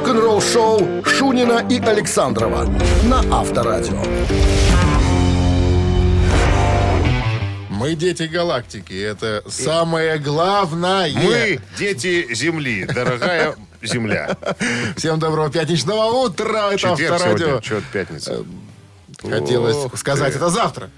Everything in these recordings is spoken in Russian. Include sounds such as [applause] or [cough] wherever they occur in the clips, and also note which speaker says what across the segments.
Speaker 1: рок-н-ролл-шоу Шунина и Александрова на Авторадио.
Speaker 2: Мы дети галактики. Это самое главное.
Speaker 3: Мы дети Земли, дорогая Земля.
Speaker 2: Всем доброго пятничного утра. Это
Speaker 3: Четверг
Speaker 2: Авторадио.
Speaker 3: сегодня, что пятница.
Speaker 2: Хотелось
Speaker 3: Ох
Speaker 2: сказать,
Speaker 3: ты.
Speaker 2: это завтра.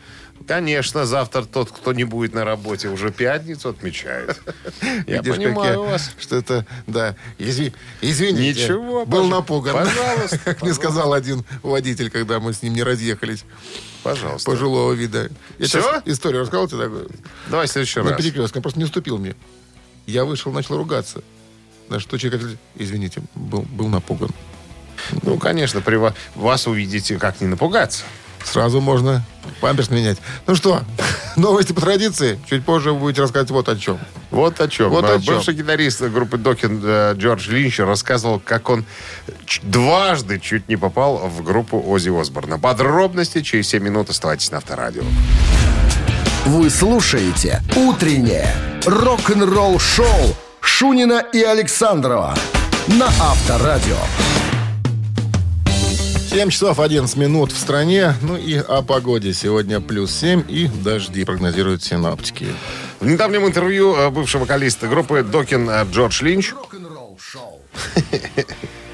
Speaker 3: Конечно, завтра тот, кто не будет на работе, уже пятницу отмечает. [laughs] Я
Speaker 2: Видишь,
Speaker 3: понимаю вас.
Speaker 2: Что это, да. Изви- извините.
Speaker 3: Ничего,
Speaker 2: Был
Speaker 3: пожа-
Speaker 2: напуган.
Speaker 3: пожалуйста, [laughs]
Speaker 2: Как мне сказал один водитель, когда мы с ним не разъехались.
Speaker 3: Пожалуйста.
Speaker 2: Пожилого вида. Я сейчас историю рассказал тебе такую?
Speaker 3: Давай в следующий
Speaker 2: На
Speaker 3: раз.
Speaker 2: перекрестке. Он просто не уступил мне. Я вышел, начал ругаться. На что человек извините, был, был напуган.
Speaker 3: Ну, конечно, при ва- вас увидите, как не напугаться.
Speaker 2: Сразу можно памперс менять. Ну что, [laughs] новости по традиции. Чуть позже вы будете рассказывать вот о чем.
Speaker 3: Вот о чем.
Speaker 2: Вот о чем.
Speaker 3: Бывший гитарист группы Докин э, Джордж Линч рассказывал, как он дважды чуть не попал в группу Ози Осборна. Подробности через 7 минут оставайтесь на Авторадио.
Speaker 1: Вы слушаете «Утреннее рок-н-ролл-шоу» Шунина и Александрова на Авторадио.
Speaker 2: 7 часов 11 минут в стране. Ну и о погоде. Сегодня плюс 7 и дожди прогнозируют синаптики.
Speaker 3: В недавнем интервью э, бывший вокалист группы Докин э, Джордж Линч. [laughs]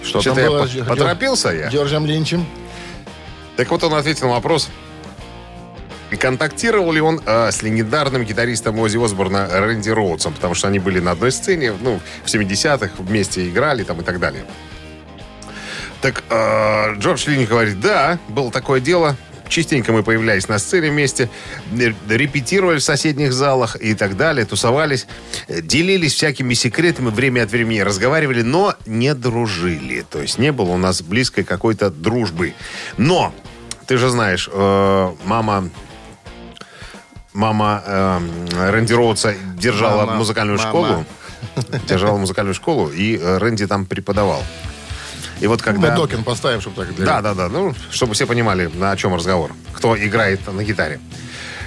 Speaker 2: Что
Speaker 3: Что-то я по- поторопился я.
Speaker 2: Джорджем Линчем.
Speaker 3: Так вот он ответил на вопрос, контактировал ли он э, с легендарным гитаристом Ози Осборна Рэнди Роудсом, потому что они были на одной сцене, ну, в 70-х вместе играли там и так далее. Так э, Джордж Линч говорит, да, было такое дело, частенько мы появлялись на сцене вместе, репетировали в соседних залах и так далее, тусовались, э, делились всякими секретами, время от времени разговаривали, но не дружили. То есть не было у нас близкой какой-то дружбы. Но, ты же знаешь, э, мама мама э, Рэнди Роудса держала
Speaker 2: Мама,
Speaker 3: музыкальную
Speaker 2: мама.
Speaker 3: школу. Держала музыкальную школу, и э, Рэнди там преподавал. И вот когда...
Speaker 2: Мы Докин поставим, чтобы так... для-
Speaker 3: Да, да, да. Ну, чтобы все понимали, на чем разговор. Кто играет на гитаре.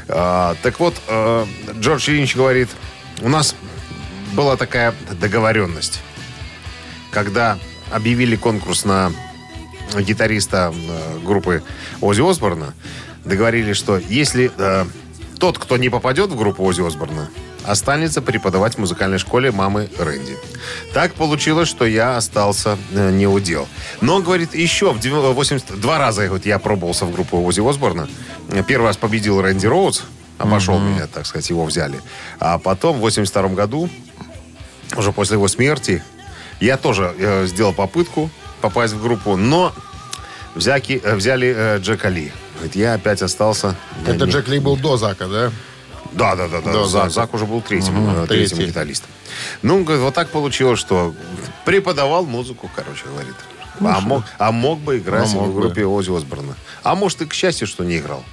Speaker 3: А, так вот, э, Джордж Линч говорит, у нас была такая договоренность. Когда объявили конкурс на гитариста э, группы Ози Осборна, договорились, что если э, тот, кто не попадет в группу Ози Осборна, останется преподавать в музыкальной школе мамы Рэнди. Так получилось, что я остался э, не у дел. Но, говорит, еще в 80... Два раза вот, я пробовался в группу Ози Осборна. Первый раз победил Рэнди Роудс, обошел меня, так сказать, его взяли. А потом, в 82 году, уже после его смерти, я тоже э, сделал попытку попасть в группу, но взяки, э, взяли э, Джека Ли. Говорит, я опять остался...
Speaker 2: Это
Speaker 3: не-
Speaker 2: Джек Ли был до Зака, да?
Speaker 3: Да, да, да, да.
Speaker 2: Да,
Speaker 3: Зак,
Speaker 2: Зак.
Speaker 3: Уже был третьим, э, третьим
Speaker 2: третий.
Speaker 3: гитаристом. Ну, говорит, вот так получилось, что преподавал музыку, короче, говорит. а, мог, а мог бы играть
Speaker 2: Ну, мог
Speaker 3: в
Speaker 2: бы.
Speaker 3: группе Ози Осборна. А может, и к счастью, что не играл.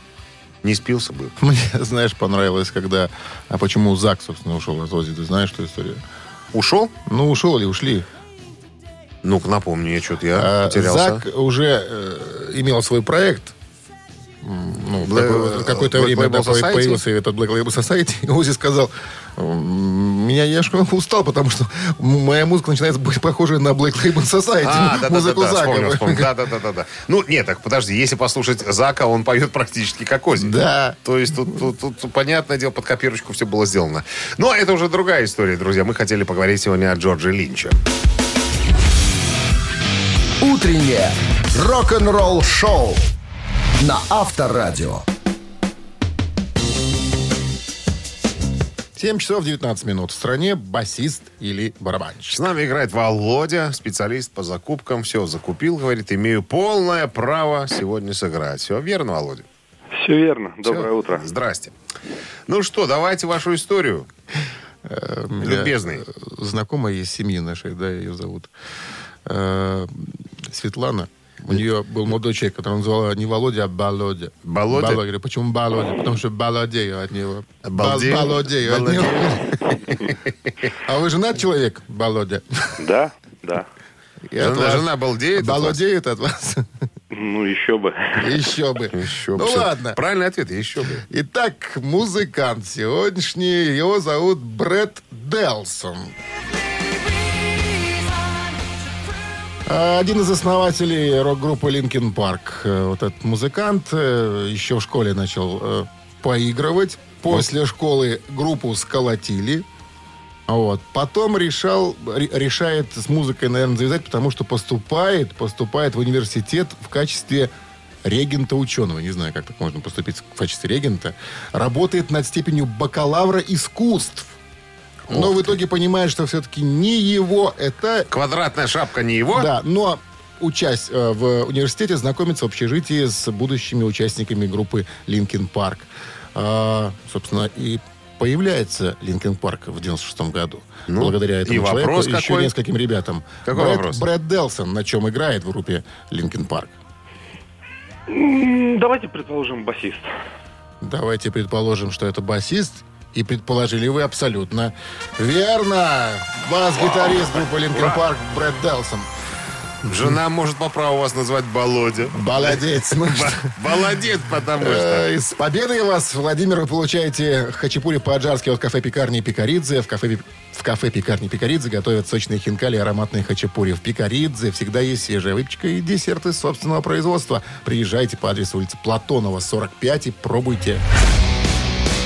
Speaker 3: Не спился бы.
Speaker 2: Мне, знаешь, понравилось, когда... А почему Зак, собственно, ушел от Ози? Ты знаешь эту историю?
Speaker 3: Ушел?
Speaker 2: Ну, ушел или ушли?
Speaker 3: Ну-ка, напомни, я что-то я
Speaker 2: А,
Speaker 3: потерялся.
Speaker 2: Зак уже э, имел свой проект. Ну,
Speaker 3: Black-
Speaker 2: какое- какое-то
Speaker 3: Black
Speaker 2: время
Speaker 3: Label
Speaker 2: да,
Speaker 3: Society?
Speaker 2: появился этот Black Label Society. [laughs] И Ози сказал, «М, меня я [laughs] устал, потому что моя музыка начинает быть похожей на Black Label Society.
Speaker 3: А, да, да, да,
Speaker 2: музыку
Speaker 3: да,
Speaker 2: Зака.
Speaker 3: вспомнил, вспомнил. Да, да, да, да, да. Ну, нет, так подожди, если послушать Зака, он поет практически как Ози.
Speaker 2: Да.
Speaker 3: То есть тут, тут, тут, понятное дело, под копирочку все было сделано. Но это уже другая история, друзья. Мы хотели поговорить сегодня о Джорджи Линче.
Speaker 1: Утреннее рок-н-ролл-шоу на Авторадио.
Speaker 2: 7 часов 19 минут. В стране басист или барабанщик.
Speaker 3: С нами играет Володя, специалист по закупкам. Все закупил, говорит, имею полное право сегодня сыграть. Все верно, Володя?
Speaker 4: Все верно. Доброе утро.
Speaker 3: Здрасте. Ну что, давайте вашу историю.
Speaker 2: Меня,
Speaker 3: Любезный.
Speaker 2: Знакомая из семьи нашей, да, ее зовут. Э, Светлана. У нее был молодой человек, которого называла не Володя, а Балодя.
Speaker 3: Балодя?
Speaker 2: Балодя. Говорю, почему Балодя? Потому что балодею от него.
Speaker 3: Балдею?
Speaker 2: Бал- Балодею от него. А вы женат человек, Балодя?
Speaker 4: Да, да.
Speaker 3: Жена,
Speaker 2: вас
Speaker 3: жена балдеет. от вас?
Speaker 2: Балодеет от вас?
Speaker 4: Ну, еще бы.
Speaker 2: Еще бы.
Speaker 3: Еще бы.
Speaker 2: Ну
Speaker 3: Всё.
Speaker 2: ладно.
Speaker 3: Правильный ответ, еще бы.
Speaker 2: Итак, музыкант сегодняшний, его зовут Брэд Делсон. А, Один из основателей рок-группы Linkin Park, э, вот этот музыкант, э, еще в школе начал э, поигрывать. После школы группу сколотили. Вот. Потом решал, ре- решает с музыкой, наверное, завязать, потому что поступает, поступает в университет в качестве регента ученого. Не знаю, как так можно поступить в качестве регента. Работает над степенью бакалавра искусств. Но в итоге понимает, что все-таки не его это
Speaker 3: Квадратная шапка не его?
Speaker 2: да, но учась э, в университете, знакомиться в общежитии с будущими участниками группы Linkin Park. А, собственно, и появляется Linkin Park в 96 году.
Speaker 3: Ну,
Speaker 2: благодаря этому
Speaker 3: и
Speaker 2: человеку
Speaker 3: вопрос
Speaker 2: и еще
Speaker 3: какой?
Speaker 2: нескольким ребятам.
Speaker 3: Какой
Speaker 2: Брэд,
Speaker 3: вопрос?
Speaker 2: Брэд Делсон на чем играет в группе Linkin Park?
Speaker 4: М, Давайте предположим басист.
Speaker 2: Давайте предположим, что это басист. И предположили вы абсолютно верно. Бас-гитарист группы Linkin Park Брэд Делсон.
Speaker 3: Жена может по праву вас назвать Володя.
Speaker 2: Молодец. Ну что,
Speaker 3: Молодец, потому что...
Speaker 2: Э, С победой вас, Владимир, вы получаете хачапури по-аджарски от кафе-пекарни Пикаридзе. В кафе, в кафе пекарни Пикаридзе готовят сочные хинкали и ароматные хачапури. В Пикаридзе всегда есть свежая выпечка и десерты собственного производства. Приезжайте по адресу улицы Платонова, 45 и пробуйте.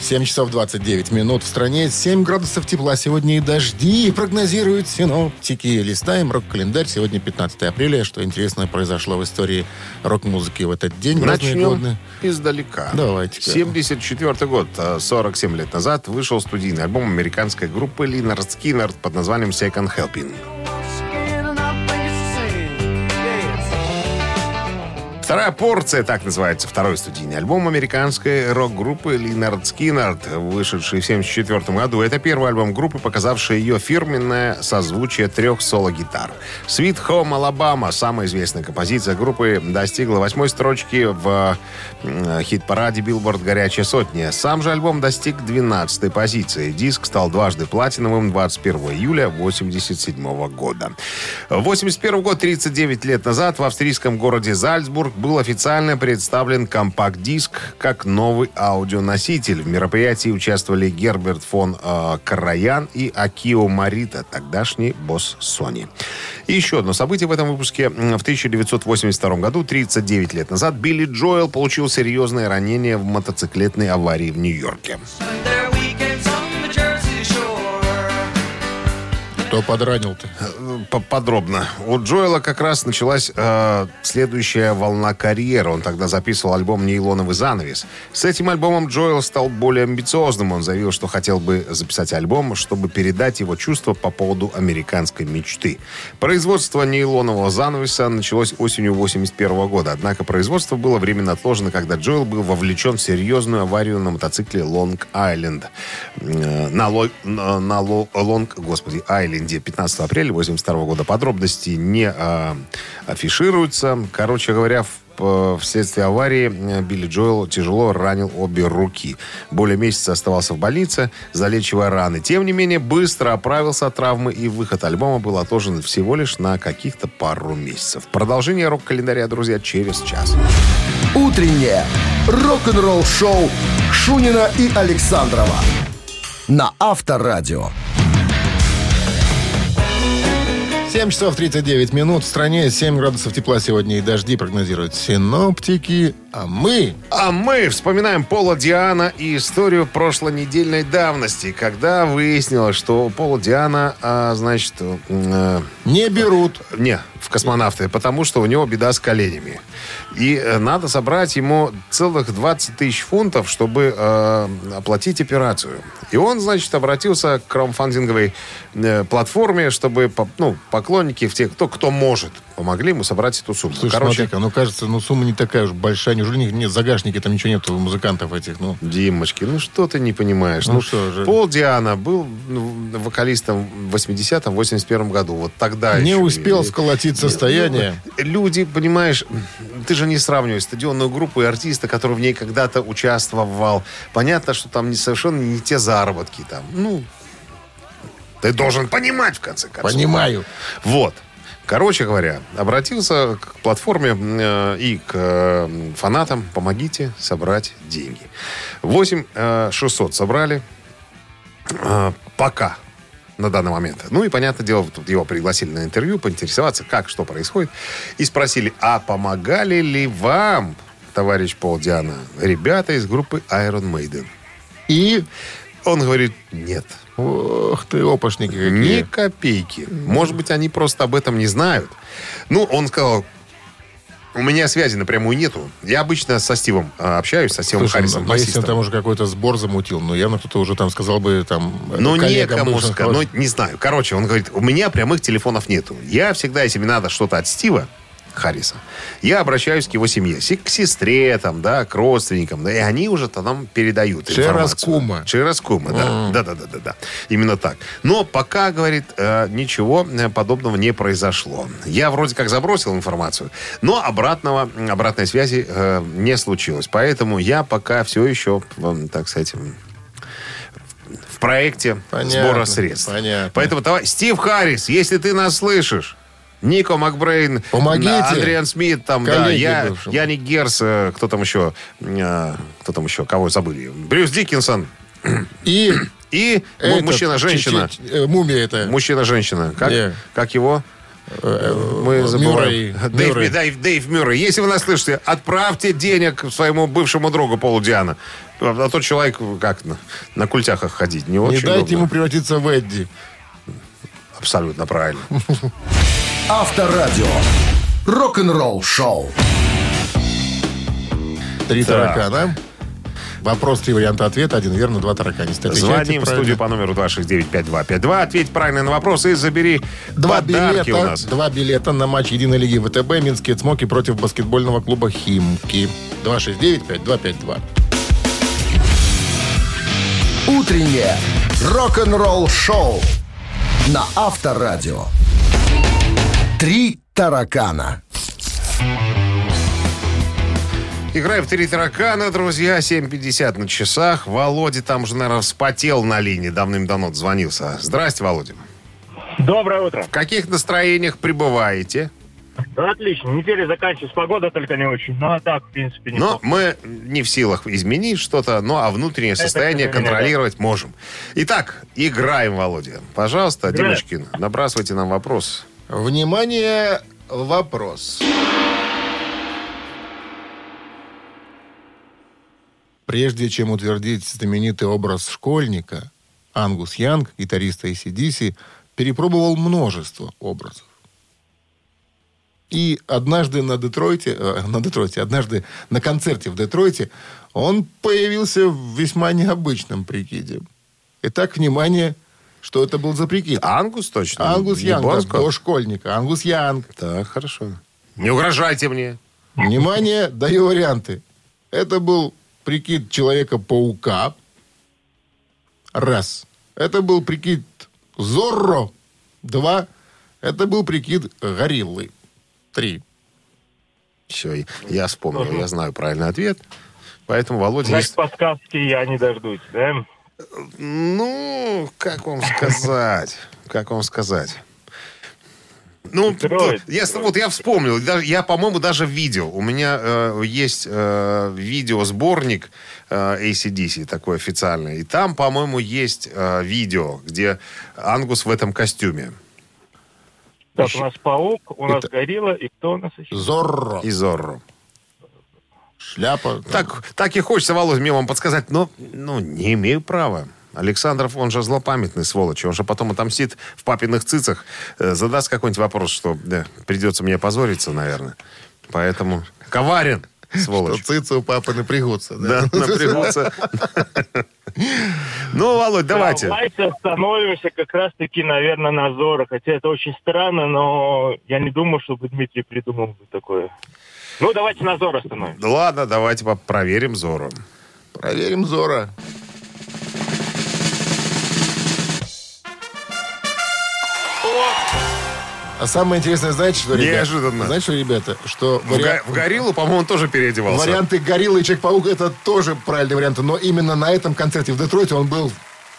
Speaker 2: 7 часов 29 минут. В стране 7 градусов тепла. Сегодня и дожди прогнозируют синоптики. Листаем рок-календарь. Сегодня 15 апреля. Что интересное произошло в истории рок-музыки в этот день.
Speaker 3: Начнем издалека.
Speaker 2: Давайте-ка.
Speaker 3: 74 год, э, 47 лет назад, вышел студийный альбом американской группы Линард Скиннерд под названием Second Helping. Вторая порция, так называется второй студийный альбом американской рок-группы Линард Скиннерд, вышедший в 1974 году. Это первый альбом группы, показавший ее фирменное созвучие трех соло-гитар. «Sweet Home Alabama», самая известная композиция группы, достигла восьмой строчки в хит-параде Billboard «Горячая сотня». Сам же альбом достиг 12 позиции. Диск стал дважды платиновым 21 июля 1987 года. 81 год, 39 лет назад, в австрийском городе Зальцбург был официально представлен компакт-диск как новый аудионоситель. В мероприятии участвовали Герберт фон э, Караян и Акио Марита, тогдашний босс Sony. И еще одно событие в этом выпуске. В 1982 году, 39 лет назад, Билли Джоэл получил серьезное ранение в мотоциклетной аварии в Нью-Йорке.
Speaker 2: Кто подранил-то?
Speaker 3: П- Подробно. У Джоэла как раз началась э, следующая волна карьеры. Он тогда записывал альбом «Нейлоновый занавес». С этим альбомом Джоэл стал более амбициозным. Он заявил, что хотел бы записать альбом, чтобы передать его чувства по поводу американской мечты. Производство «Нейлонового занавеса» началось осенью 81 года. Однако производство было временно отложено, когда Джоэл был вовлечен в серьезную аварию на мотоцикле Лонг-Айленд. Э, На, Ло- на, на Ло- Лонг, господи, Айленде 15 апреля 82 года. Подробности не а, афишируются. Короче говоря, в э, Вследствие аварии э, Билли Джоэл тяжело ранил обе руки. Более месяца оставался в больнице, залечивая раны. Тем не менее, быстро оправился от травмы, и выход альбома был отложен всего лишь на каких-то пару месяцев. Продолжение рок-календаря, друзья, через час.
Speaker 1: Утреннее рок-н-ролл-шоу Шунина и Александрова на Авторадио.
Speaker 2: 7 часов 39 минут. В стране 7 градусов тепла сегодня и дожди прогнозируют синоптики. А мы
Speaker 3: А мы вспоминаем Пола Диана и историю прошлонедельной давности, когда выяснилось, что Пола Диана, а, значит, э,
Speaker 2: не берут.
Speaker 3: не, в космонавты, потому что у него беда с коленями. И э, надо собрать ему целых 20 тысяч фунтов, чтобы э, оплатить операцию. И он, значит, обратился к краудфандинговой э, платформе, чтобы ну, поклонники, в те, кто, кто может, помогли ему собрать эту сумму.
Speaker 2: Слушай,
Speaker 3: Короче,
Speaker 2: смотри-ка, ну кажется, ну сумма не такая уж большая. Неужели нет, нет загашники, там ничего нет у музыкантов этих, ну.
Speaker 3: Димочки, ну что ты не понимаешь?
Speaker 2: Ну
Speaker 3: Ну,
Speaker 2: что же.
Speaker 3: Пол Диана был ну, вокалистом в 80-м, 81 году. Вот тогда
Speaker 2: Не
Speaker 3: еще.
Speaker 2: успел
Speaker 3: И-
Speaker 2: сколотить состояние.
Speaker 3: Ну, Люди, понимаешь, ты же не сравниваешь стадионную группу и артиста, который в ней когда-то участвовал. Понятно, что там совершенно не те заработки там. Ну, ты должен понимать, в конце концов.
Speaker 2: Понимаю.
Speaker 3: Вот. Короче говоря, обратился к платформе э, и к э, фанатам. Помогите собрать деньги. 8 э, 600 собрали. Э, пока на данный момент. Ну и, понятное дело, тут его пригласили на интервью, поинтересоваться, как, что происходит. И спросили, а помогали ли вам, товарищ Пол Диана, ребята из группы Iron Maiden?
Speaker 2: И,
Speaker 3: Он говорит, нет.
Speaker 2: Ох ты, опошники
Speaker 3: Ни
Speaker 2: какие.
Speaker 3: копейки. Может быть, они просто об этом не знают. Ну, он сказал, у меня связи напрямую нету. Я обычно со Стивом а, общаюсь, со Стивом
Speaker 2: Слушай,
Speaker 3: Харрисом,
Speaker 2: ну, если он там уже какой-то сбор замутил, ну, явно кто-то уже там сказал бы, там...
Speaker 3: Ну,
Speaker 2: э, коллегам
Speaker 3: некому сказать. Ну, не знаю. Короче, он говорит, у меня прямых телефонов нету. Я всегда, если мне надо что-то от Стива, Харриса, я обращаюсь к его семье, к сестре, там, да, к родственникам, да, и они уже-то нам передают информацию.
Speaker 2: Чераскума.
Speaker 3: Чераскума, да. Да, да, да, да, да. Именно так. Но пока, говорит, э, ничего э, подобного не произошло. Я вроде как забросил информацию, но обратного, обратной связи э, не случилось. Поэтому я пока все еще, э, так сказать, м, в проекте
Speaker 2: Понятно,
Speaker 3: сбора средств.
Speaker 2: понятно.
Speaker 3: Поэтому, товарищ, Стив Харрис, если ты нас слышишь, Нико Макбрейн,
Speaker 2: Помогите.
Speaker 3: да, Андриан Смит, там, да, я,
Speaker 2: бывшим.
Speaker 3: Яник Герс, э, кто там еще, э, кто там еще, кого забыли, Брюс Диккенсон
Speaker 2: И...
Speaker 3: и
Speaker 2: этот,
Speaker 3: мужчина-женщина.
Speaker 2: чи- чи- э, Мумия это.
Speaker 3: Мужчина-женщина. Как,
Speaker 2: Не.
Speaker 3: как его? Мы
Speaker 2: Мюррей.
Speaker 3: забываем. Дэйв,
Speaker 2: Мюррей.
Speaker 3: Дэйв, Дэйв Мюррей. Если вы нас слышите, отправьте денег своему бывшему другу Полу Диана. А тот человек как на, на культяхах ходить. Не
Speaker 2: Не
Speaker 3: очень
Speaker 2: дайте
Speaker 3: удобно.
Speaker 2: ему превратиться в Эдди.
Speaker 3: Абсолютно правильно. [laughs]
Speaker 1: Авторадио. Рок-н-ролл шоу.
Speaker 2: Три
Speaker 3: Так.
Speaker 2: таракана. Вопрос, три варианта ответа. Один верно, два тараканиста.
Speaker 3: Звоним в студию по номеру 269-5252. Ответь правильно на вопрос и забери
Speaker 2: Два билета,
Speaker 3: у нас.
Speaker 2: два билета на матч Единой лиги ВТБ «Минские цмоки» против баскетбольного клуба «Химки». 269-5252.
Speaker 1: Утреннее рок-н-ролл шоу на Авторадио. Три таракана.
Speaker 3: Играем в три таракана, друзья. 7.50 на часах. Володя там же, наверное, вспотел на линии. Давным-давно звонился. Здрасте, Володя.
Speaker 5: Доброе утро.
Speaker 3: В каких настроениях пребываете?
Speaker 5: Да, отлично. Неделя заканчивается. Погода только не очень. Ну, а так, в принципе, не
Speaker 3: Но мы не в силах изменить что-то, но а внутреннее состояние
Speaker 5: к сожалению,
Speaker 3: контролировать можем. Итак, играем, Володя. Пожалуйста,
Speaker 5: Играем.
Speaker 3: Димочкин, набрасывайте нам вопрос.
Speaker 2: Внимание, вопрос. Прежде чем утвердить знаменитый образ школьника, Ангус Янг, гитариста ACDC, перепробовал множество образов. И однажды на Детройте, э, на Детройте, однажды на концерте в Детройте он появился в весьма необычном прикиде. Итак, внимание, что это был за прикид?
Speaker 3: Ангус точно?
Speaker 2: Ангус
Speaker 3: Не
Speaker 2: Янг,
Speaker 3: Бонско?
Speaker 2: до школьника. Ангус Янг.
Speaker 3: Так, хорошо. Не угрожайте мне.
Speaker 2: Внимание, даю варианты. Это был прикид Человека-паука. Раз. Это был прикид Зорро. Два. Это был прикид Гориллы. Три.
Speaker 3: Все, я вспомнил, я знаю правильный ответ. Поэтому Володя...
Speaker 5: Значит, подсказки я не дождусь, да?
Speaker 3: Ну, как вам сказать? Как вам сказать? Ну,
Speaker 5: Строит.
Speaker 3: я, вот я вспомнил, я, по-моему, даже видел. У меня э, есть э, видеосборник э, ACDC, такой официальный. И там, по-моему, есть э, видео, где Ангус в этом костюме.
Speaker 5: Так, у нас паук, у нас
Speaker 2: Это-
Speaker 5: горилла, и кто у нас еще?
Speaker 2: Зорро.
Speaker 3: И Зорро.
Speaker 2: Шляпа.
Speaker 3: Так, так и хочется, Володь, мне вам подсказать, но ну, не имею права. Александров, он же злопамятный сволочь. Он же потом отомстит в папиных цицах, э, задаст какой-нибудь вопрос, что да, придется мне позориться, наверное. Поэтому коварен,
Speaker 2: Что
Speaker 3: сволочь.
Speaker 2: цицы у папы напрягутся.
Speaker 3: Да,
Speaker 2: Да?
Speaker 3: напрягутся. [laughs] Ну, Володь, давайте.
Speaker 5: Давайте остановимся как раз-таки, наверное, на Зоро. Хотя это очень странно, но я не думаю, чтобы Дмитрий придумал бы такое. Ну, давайте на Зоро остановимся.
Speaker 3: Ладно, давайте проверим Зору.
Speaker 2: Проверим Зора. А самое интересное, знаете, что, ребята?
Speaker 3: Неожиданно.
Speaker 2: Знаете, что, ребята? Что
Speaker 3: В, га-
Speaker 2: вариа-
Speaker 3: в гориллу, по-моему, он тоже переодевался.
Speaker 2: варианты Горилла и Человек-паук это тоже правильные варианты. Но именно на этом концерте в Детройте он был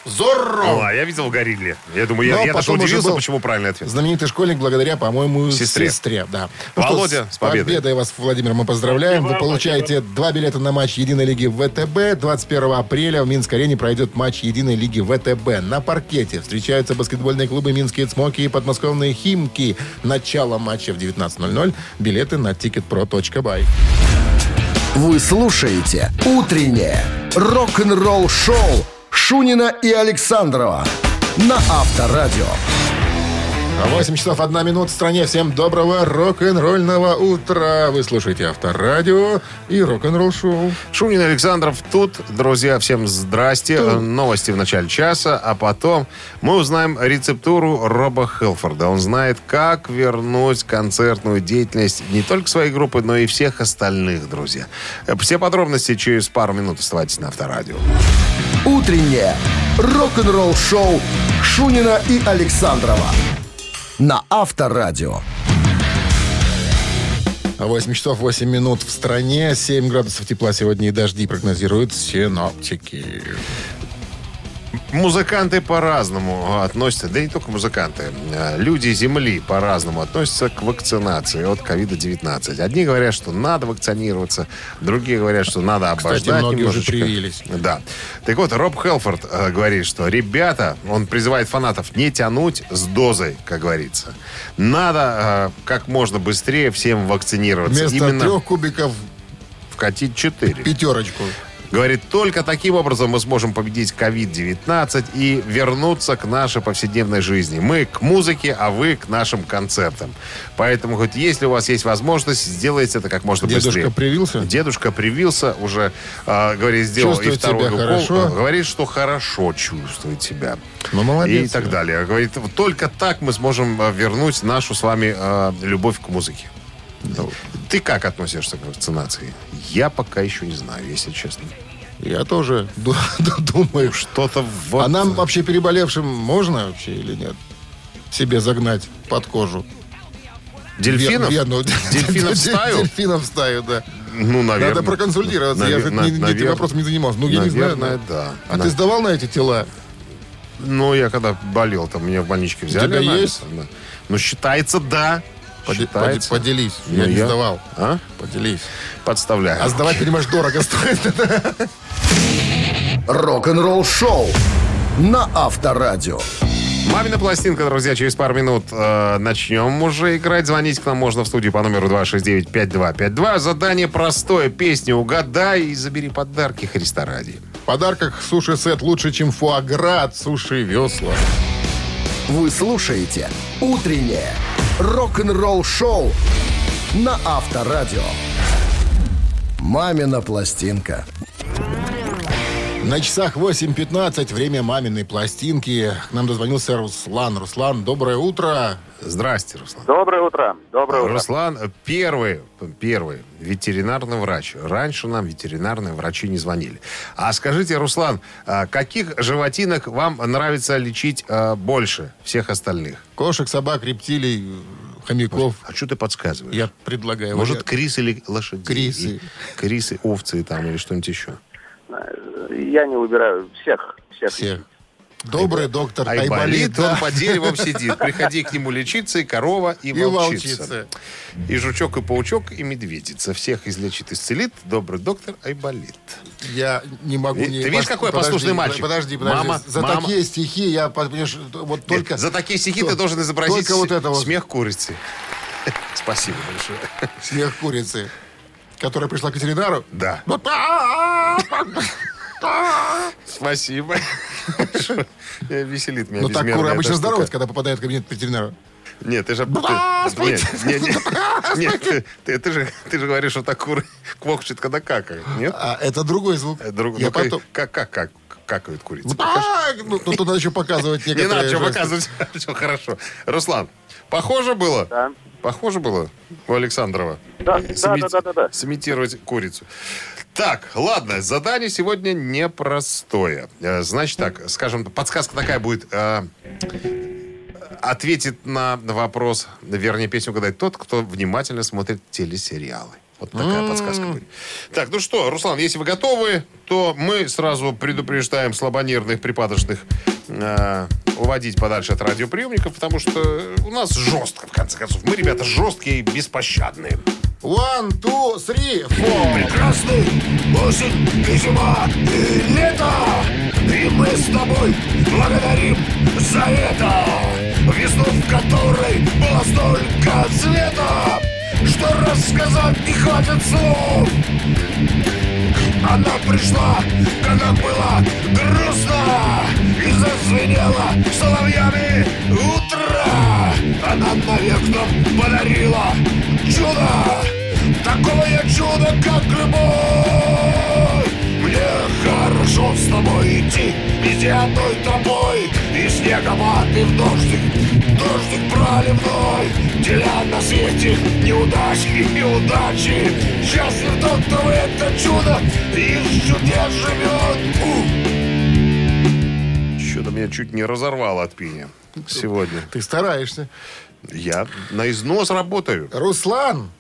Speaker 2: Зорро!
Speaker 3: А, я видел в горилле. Я думаю, я, я даже удивился, почему правильный ответ.
Speaker 2: Знаменитый школьник благодаря, по-моему,
Speaker 3: Сестре.
Speaker 2: сестре. да. Ну
Speaker 3: Володя,
Speaker 2: что,
Speaker 3: с победой.
Speaker 2: победой вас, Владимир, мы поздравляем.
Speaker 5: Спасибо,
Speaker 2: Вы получаете два билета на матч Единой лиги ВТБ. 21 апреля в Минск-арене пройдет матч Единой лиги ВТБ. На паркете встречаются баскетбольные клубы «Минские Цмоки» и подмосковные «Химки». Начало матча в 19.00. Билеты на ticketpro.by.
Speaker 1: Вы слушаете «Утреннее рок-н-ролл-шоу» Шунина и Александрова на Авторадио.
Speaker 2: 8 часов 1 минута в стране. Всем доброго рок-н-ролльного утра. Вы слушаете Авторадио и рок-н-ролл шоу.
Speaker 3: Шунин Александров тут. Друзья, всем здрасте. Э, Новости в начале часа, а потом мы узнаем рецептуру Роба Хелфорда. Он знает, как вернуть концертную деятельность не только своей группы, но и всех остальных, друзья. Все подробности через пару минут. Оставайтесь на Авторадио.
Speaker 1: Утреннее рок-н-ролл-шоу Шунина и Александрова на Авторадио.
Speaker 2: 8 часов 8 минут в стране. 7 градусов тепла сегодня и дожди прогнозируют синоптики.
Speaker 3: Музыканты по-разному относятся, да и не только музыканты, э, люди Земли по-разному относятся к вакцинации от COVID-19. Одни говорят, что надо вакцинироваться, другие говорят, что надо обождать
Speaker 2: Кстати, многие уже
Speaker 3: немножечко.
Speaker 2: привились.
Speaker 3: Да. Так вот, Роб Хелфорд э, говорит, что ребята, он призывает фанатов не тянуть с дозой, как говорится. Надо э, как можно быстрее всем вакцинироваться.
Speaker 2: Вместо
Speaker 3: Именно
Speaker 2: трех кубиков
Speaker 3: вкатить 4.
Speaker 2: пятерочку.
Speaker 3: Говорит, только таким образом мы сможем победить COVID-19 и вернуться к нашей повседневной жизни. Мы к музыке, а вы к нашим концертам. Поэтому, хоть если у вас есть возможность, сделайте это как можно
Speaker 2: Дедушка
Speaker 3: быстрее.
Speaker 2: привился?
Speaker 3: Дедушка привился, уже, э, говорит, сделал
Speaker 2: Чувствует
Speaker 3: и второй укол.
Speaker 2: хорошо?
Speaker 3: Говорит, что хорошо чувствует себя.
Speaker 2: Ну, молодец.
Speaker 3: И так далее. Говорит, только так мы сможем э, вернуть нашу с вами э, любовь к музыке. Ты как относишься к вакцинации? Я пока еще не знаю, если честно.
Speaker 2: Я тоже ду- [laughs] думаю, что...
Speaker 3: Что-то вот...
Speaker 2: А нам вообще переболевшим можно вообще или нет? Себе загнать под кожу.
Speaker 3: Дельфинов?
Speaker 2: Ве- вену. [laughs]
Speaker 3: Дельфинов в стаю?
Speaker 2: Дельфинов в стаю, да.
Speaker 3: Ну, наверное.
Speaker 2: Надо проконсультироваться. Я же
Speaker 3: Навер-
Speaker 2: ни- ни- этим
Speaker 3: навер-
Speaker 2: вопросом не занимался. Ну, я не знаю.
Speaker 3: Наверное, да.
Speaker 2: А
Speaker 3: Да.
Speaker 2: ты сдавал на эти тела?
Speaker 3: Ну, я когда болел, там меня в больничке взяли.
Speaker 2: тебя
Speaker 3: анализ,
Speaker 2: есть?
Speaker 3: да. Ну, считается, да.
Speaker 2: Поди-
Speaker 3: Считается.
Speaker 2: Поделись.
Speaker 3: Ну,
Speaker 2: Я не сдавал.
Speaker 3: А?
Speaker 2: Поделись.
Speaker 3: Подставляю.
Speaker 2: А сдавать, понимаешь, дорого стоит. [laughs]
Speaker 1: Рок-н-ролл-шоу на Авторадио.
Speaker 3: Мамина пластинка, друзья, через пару минут э, начнем уже играть. Звонить к нам можно в студию по номеру 269-5252. Задание простое. Песню угадай и забери подарки Христа ради.
Speaker 2: В подарках суши-сет лучше, чем фуагра от суши весла.
Speaker 1: Вы слушаете «Утреннее рок-н-ролл-шоу» на Авторадио. «Мамина пластинка».
Speaker 2: На часах 8.15, время маминой пластинки. К нам дозвонился Руслан. Руслан, доброе утро.
Speaker 3: Здрасте, Руслан.
Speaker 5: Доброе утро. Доброе утро.
Speaker 3: Руслан, первый, первый ветеринарный врач. Раньше нам ветеринарные врачи не звонили. А скажите, Руслан, а каких животинок вам нравится лечить а, больше всех остальных?
Speaker 2: Кошек, собак, рептилий, хомяков.
Speaker 3: А что ты подсказываешь?
Speaker 2: Я предлагаю.
Speaker 3: Может,
Speaker 2: вариант.
Speaker 3: крис или лошади?
Speaker 2: Крисы.
Speaker 3: Крисы, овцы там или что-нибудь еще.
Speaker 5: Я не выбираю всех. Всех.
Speaker 2: всех. Добрый доктор
Speaker 3: Айболит,
Speaker 2: Айболит.
Speaker 3: он по деревам сидит. Приходи к нему лечиться, и корова, и,
Speaker 2: И
Speaker 3: волчица.
Speaker 2: волчица.
Speaker 3: И жучок, и паучок, и медведица. Всех излечит, исцелит добрый доктор Айболит.
Speaker 2: Я не могу
Speaker 3: Ты-
Speaker 2: не...
Speaker 3: ты видишь, какой
Speaker 2: подожди,
Speaker 3: послушный мальчик?
Speaker 2: Подожди, подожди.
Speaker 3: Мама,
Speaker 2: За
Speaker 3: мама.
Speaker 2: такие стихи я, понимаешь, вот только...
Speaker 3: Нет, за такие стихи
Speaker 2: то-
Speaker 3: ты должен изобразить
Speaker 2: Только вот это вот
Speaker 3: смех курицы. [laughs] Спасибо большое.
Speaker 2: смех курицы, которая пришла к ветеринару.
Speaker 3: Да.
Speaker 2: Вот, а,
Speaker 3: Спасибо. [laughs] Э, Веселит меня
Speaker 2: Ну так куры обычно здороваются, когда попадают в кабинет ветеринара.
Speaker 3: Нет, ты же... Нет, нет, нет, нет, ты- же ты же говоришь, что так куры квохчет, когда какают. Нет?
Speaker 2: А это другой звук.
Speaker 3: Э, друг-
Speaker 2: Я
Speaker 3: ну, как-. Как, как, как какают курицы?
Speaker 2: А, Ну, ну, тут надо еще показывать [laughs]
Speaker 3: Не
Speaker 2: некоторые
Speaker 3: надо что показывать. [laughs] Все хорошо. Руслан, похоже было?
Speaker 5: Да.
Speaker 3: Похоже было у Александрова?
Speaker 5: Да, да,
Speaker 3: Сымит-
Speaker 5: да, да, да, да.
Speaker 3: Сымитировать курицу. Так, ладно, задание сегодня непростое. Э, Значит так, скажем, подсказка такая будет. э, Ответит на вопрос, вернее, песню угадать тот, кто внимательно смотрит телесериалы. Вот такая подсказка будет. Так, ну что, Руслан, если вы готовы, то мы сразу предупреждаем слабонервных, припадочных э, уводить подальше от радиоприемников, потому что у нас жестко, в конце концов. Мы, ребята, жесткие и беспощадные.
Speaker 2: One, two, three, four.
Speaker 6: Прекрасный осень и зима и лето И мы с тобой благодарим за это Весну, в которой было столько цвета Что рассказать не хватит слов Она пришла, когда было грустно И зазвенела соловьями утра Она навек нам подарила чудо Такое чудо, как любовь. Мне хорошо с тобой идти Везде одной тропой И снегопад, и в дождик Дождик проливной Деля на свете неудачи и неудачи Счастлив тот, кто в это чудо Из чудес живет У!
Speaker 3: Что-то меня чуть не разорвало от пения сегодня.
Speaker 2: Ты стараешься.
Speaker 3: Я на износ работаю.
Speaker 2: Руслан,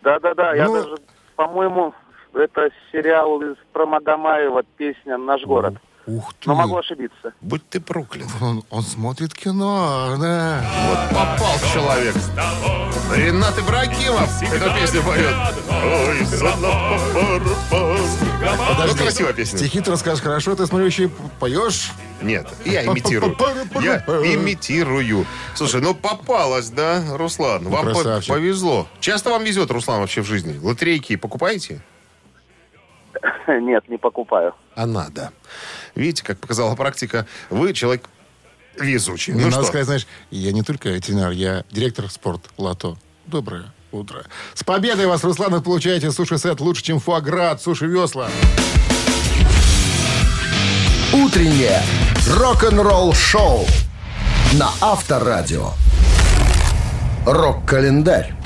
Speaker 7: Да-да-да, я
Speaker 2: Ну-
Speaker 7: даже, по-моему, это сериал из про Магомаева, песня «Наш город».
Speaker 2: Ух ты.
Speaker 7: Но могу ошибиться.
Speaker 3: Будь ты проклят.
Speaker 2: Он, он смотрит кино, да.
Speaker 3: Вот попал человек. Ренат Ибрагимов эту песню поет. Ой, Ну, красивая песня.
Speaker 2: Стихи ты расскажешь хорошо, ты, смотрю, еще и поешь.
Speaker 3: Нет, я имитирую. Я имитирую. Слушай, ну попалась, да, Руслан? Вам по-
Speaker 2: красавчик.
Speaker 3: повезло. Часто вам везет, Руслан, вообще в жизни? Лотерейки покупаете? [laughs]
Speaker 7: Нет, не покупаю.
Speaker 3: А надо. Видите, как показала практика, вы человек везучий.
Speaker 2: Мне
Speaker 3: Ну
Speaker 2: надо
Speaker 3: что,
Speaker 2: сказать, знаешь, я не только ветеринар, я директор спорт Лото. Доброе утро. С победой вас, Руслан, вы получаете суши-сет лучше, чем фуагра от Суши Весла.
Speaker 1: Утреннее рок-н-ролл-шоу на Авторадио. Рок-календарь.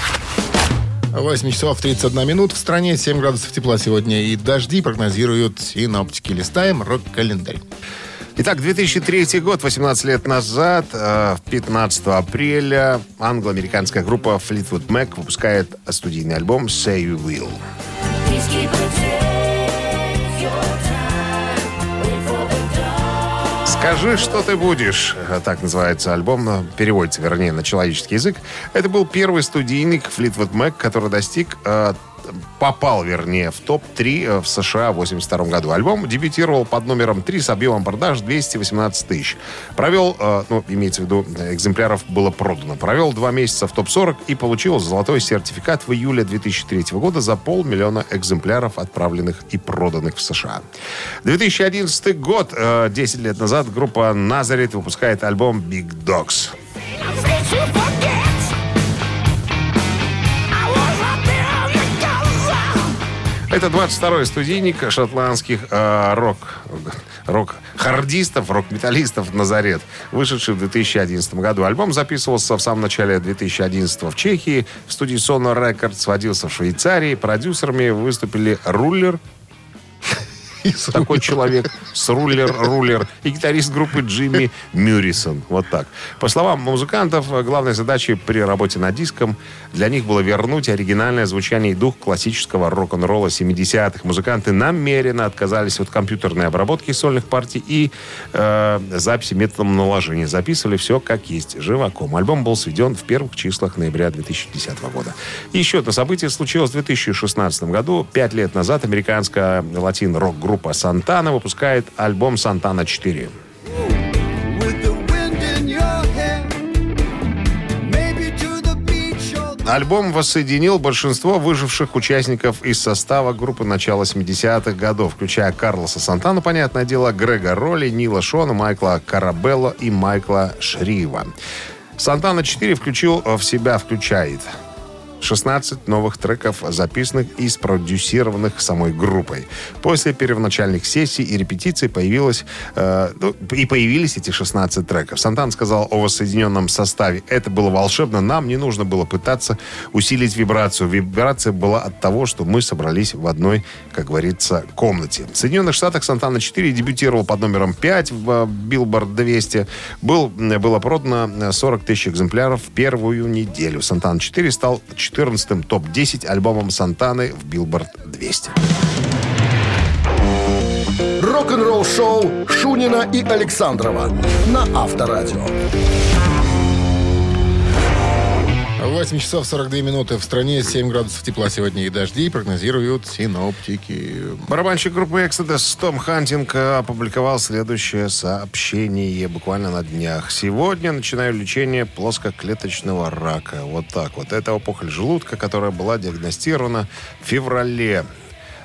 Speaker 2: 8 часов 31 минут. В стране 7 градусов тепла сегодня и дожди прогнозируют синоптики. Листаем рок-календарь.
Speaker 3: Итак, 2003 год, 18 лет назад, э, 15 апреля, англо-американская группа Fleetwood Mac выпускает студийный альбом «Say You Will». «Скажи, что ты будешь». Э, Так называется альбом, э, переводится, вернее, на человеческий язык. Это был первый студийник Fleetwood Mac, который достиг, э, попал, вернее, в топ-3 в США в 82 году. Альбом дебютировал под номером 3 с объемом продаж 218 тысяч. Провел, э, ну, имеется в виду, экземпляров было продано. Провел два месяца в топ-40 и получил золотой сертификат в июле 2003 года за полмиллиона экземпляров, отправленных и проданных в США. 2011 год, э, 10 лет назад, группа Назарит выпускает альбом Big Dogs. Это 22-й студийник шотландских э, рок, рок-хардистов, рок-металлистов «Назарет», вышедший в 2011 году. Альбом записывался в самом начале 2011 в Чехии, в студии Sono Records, сводился в Швейцарии. Продюсерами выступили Рулер, такой человек с рулер, рулер и гитарист группы Джимми Мюррисон. Вот так. По словам музыкантов, главной задачей при работе над диском для них было вернуть оригинальное звучание и дух классического рок-н-ролла 70-х. Музыканты намеренно отказались от компьютерной обработки сольных партий и э, записи методом наложения. Записывали все как есть, живаком. Альбом был сведен в первых числах ноября 2010 года. Еще одно событие случилось в 2016 году. Пять лет назад американская латин-рок-группа Сантана выпускает альбом «Сантана 4». Альбом воссоединил большинство выживших участников из состава группы начала 70-х годов, включая Карлоса Сантану, понятное дело, Грега Ролли, Нила Шона, Майкла Карабелло и Майкла Шрива. Сантана 4 включил в себя, включает 16 новых треков, записанных и спродюсированных самой группой. После первоначальных сессий и репетиций появилось, э, ну, и появились эти 16 треков. Сантан сказал о воссоединенном составе. Это было волшебно. Нам не нужно было пытаться усилить вибрацию. Вибрация была от того, что мы собрались в одной, как говорится, комнате. В Соединенных Штатах Сантана 4 дебютировал под номером 5 в э, Billboard 200. Был, было продано 40 тысяч экземпляров в первую неделю. Сантана 4 стал 14-м топ-10 альбомом Сантаны в Билборд 200.
Speaker 1: Рок-н-ролл шоу Шунина и Александрова на Авторадио.
Speaker 2: 8 часов 42 минуты. В стране 7 градусов тепла сегодня и дожди, прогнозируют синоптики.
Speaker 3: Барабанщик группы Exodus Том Хантинг опубликовал следующее сообщение буквально на днях. Сегодня начинаю лечение плоскоклеточного рака. Вот так вот. Это опухоль желудка, которая была диагностирована в феврале.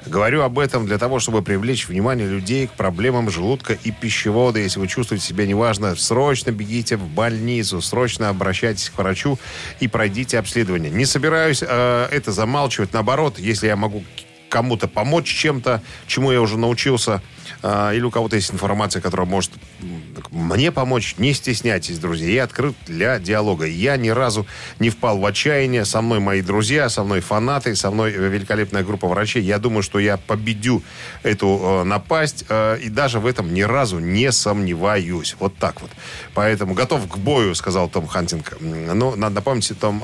Speaker 3: Говорю об этом для того, чтобы привлечь внимание людей к проблемам желудка и пищевода. Если вы чувствуете себя неважно, срочно бегите в больницу, срочно обращайтесь к врачу и пройдите обследование. Не собираюсь э, это замалчивать. Наоборот, если я могу кому-то помочь чем-то, чему я уже научился, или у кого-то есть информация, которая может м, мне помочь, не стесняйтесь, друзья. Я открыт для диалога. Я ни разу не впал в отчаяние. Со мной мои друзья, со мной фанаты, со мной э, великолепная группа врачей. Я думаю, что я победю эту э, напасть. э, и даже в этом ни разу не сомневаюсь. Вот так вот. Поэтому готов к бою, сказал Том Хантинг. Ну, надо напомнить, Том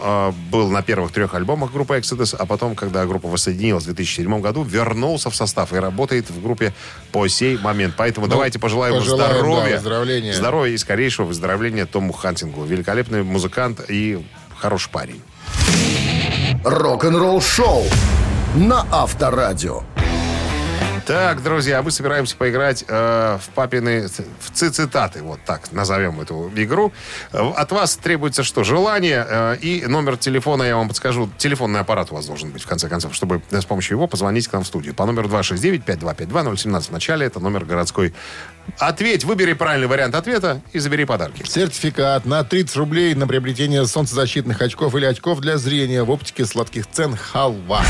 Speaker 3: был на первых трех альбомах группы Exodus, а потом, когда группа воссоединилась в 2007 году, вернулся в состав и работает в группе по сей момент. Поэтому давайте пожелаем,
Speaker 2: Ну, пожелаем, да,
Speaker 3: здоровья.
Speaker 2: выздоровления.
Speaker 3: Здоровья и скорейшего выздоровления Тому Хантингу. Великолепный музыкант и хороший парень.
Speaker 1: Рок-н-ролл шоу на Авторадио.
Speaker 3: Так, друзья, мы собираемся поиграть э, в папины в цитаты, вот так назовем эту игру. Э, От вас требуется что? Желание э, и номер телефона, я вам подскажу. Телефонный аппарат у вас должен быть, в конце концов, чтобы э, с помощью его позвонить к нам в студию. По номеру 269-5252-017 в начале, это номер городской. Ответь, выбери правильный вариант ответа и забери подарки.
Speaker 2: Сертификат на 30 рублей на приобретение солнцезащитных очков или очков для зрения в оптике сладких цен «Халва».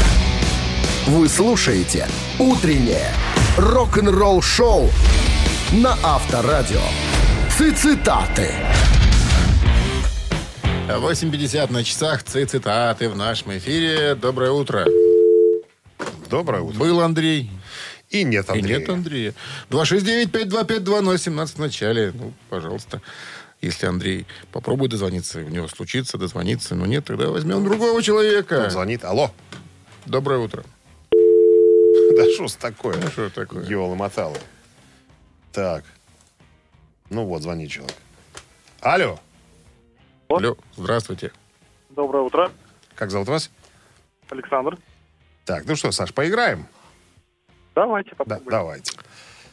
Speaker 1: Вы слушаете «Утреннее рок-н-ролл-шоу» на Авторадио. Цитаты.
Speaker 2: 8.50 на часах. Цитаты в нашем эфире. Доброе утро.
Speaker 3: Доброе утро.
Speaker 2: Был Андрей.
Speaker 3: И нет,
Speaker 2: И
Speaker 3: Андрей.
Speaker 2: нет Андрея. 269-5252-017 в начале. Ну, пожалуйста. Если Андрей попробует дозвониться, у него случится дозвониться. Но нет, тогда возьмем другого человека.
Speaker 3: Звонит. Алло.
Speaker 2: Доброе утро.
Speaker 3: Да что ж такое?
Speaker 2: Что такое?
Speaker 3: Ёлы-моталы. Так. Ну вот, звонит человек. Алло.
Speaker 2: Алло, здравствуйте.
Speaker 5: Доброе утро,
Speaker 3: Как зовут вас?
Speaker 5: Александр.
Speaker 3: Так, ну что, Саш, поиграем?
Speaker 5: Давайте
Speaker 3: Да,
Speaker 5: попробуем.
Speaker 3: давайте.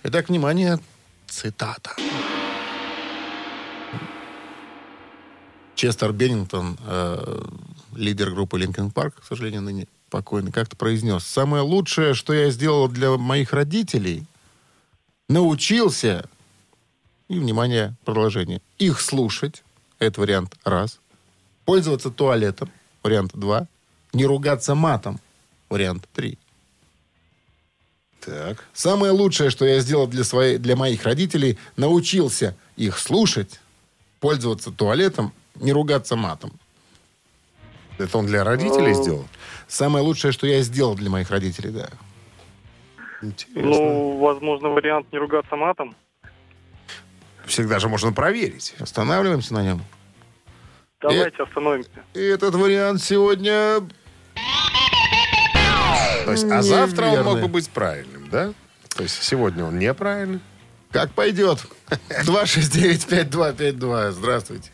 Speaker 2: Итак, внимание, цитата. Честер Беннингтон, э, лидер группы Линкен Парк, к сожалению, ныне покойный, как-то произнес. Самое лучшее, что я сделал для моих родителей, научился, и, внимание, продолжение, их слушать, это вариант раз, пользоваться туалетом, вариант два, не ругаться матом, вариант три.
Speaker 3: Так.
Speaker 2: Самое лучшее, что я сделал для, своей, для моих родителей, научился их слушать, пользоваться туалетом, не ругаться матом.
Speaker 3: Это он для родителей сделал?
Speaker 2: Самое лучшее, что я сделал для моих родителей, да.
Speaker 3: Интересно.
Speaker 5: Ну, возможно, вариант не ругаться матом.
Speaker 3: Всегда же можно проверить.
Speaker 2: Останавливаемся на нем.
Speaker 5: Давайте остановимся.
Speaker 2: И этот вариант сегодня...
Speaker 3: То есть, а завтра он мог бы быть правильным, да? То есть сегодня он неправильный.
Speaker 2: Как пойдет. [laughs] 269-5252. Здравствуйте.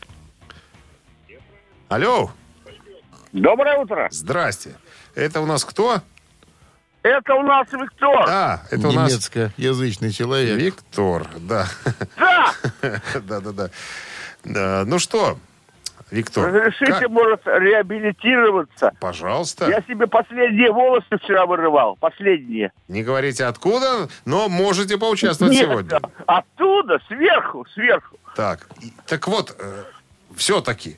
Speaker 3: Алло,
Speaker 7: Доброе утро.
Speaker 3: здрасте. Это у нас кто?
Speaker 7: Это у нас Виктор.
Speaker 3: А, это у нас
Speaker 2: Немецкоязычный человек.
Speaker 3: Виктор, да.
Speaker 7: Да, [laughs]
Speaker 3: Да-да-да. Да, Ну что, Виктор,
Speaker 7: разрешите,
Speaker 3: как-
Speaker 7: может, реабилитироваться.
Speaker 3: пожалуйста,
Speaker 7: Я себе последние волосы вчера вырывал. Последние.
Speaker 3: не говорите откуда, но можете поучаствовать
Speaker 7: Нет,
Speaker 3: сегодня.
Speaker 7: оттуда, сверху, сверху.
Speaker 3: Так, так вот, все-таки,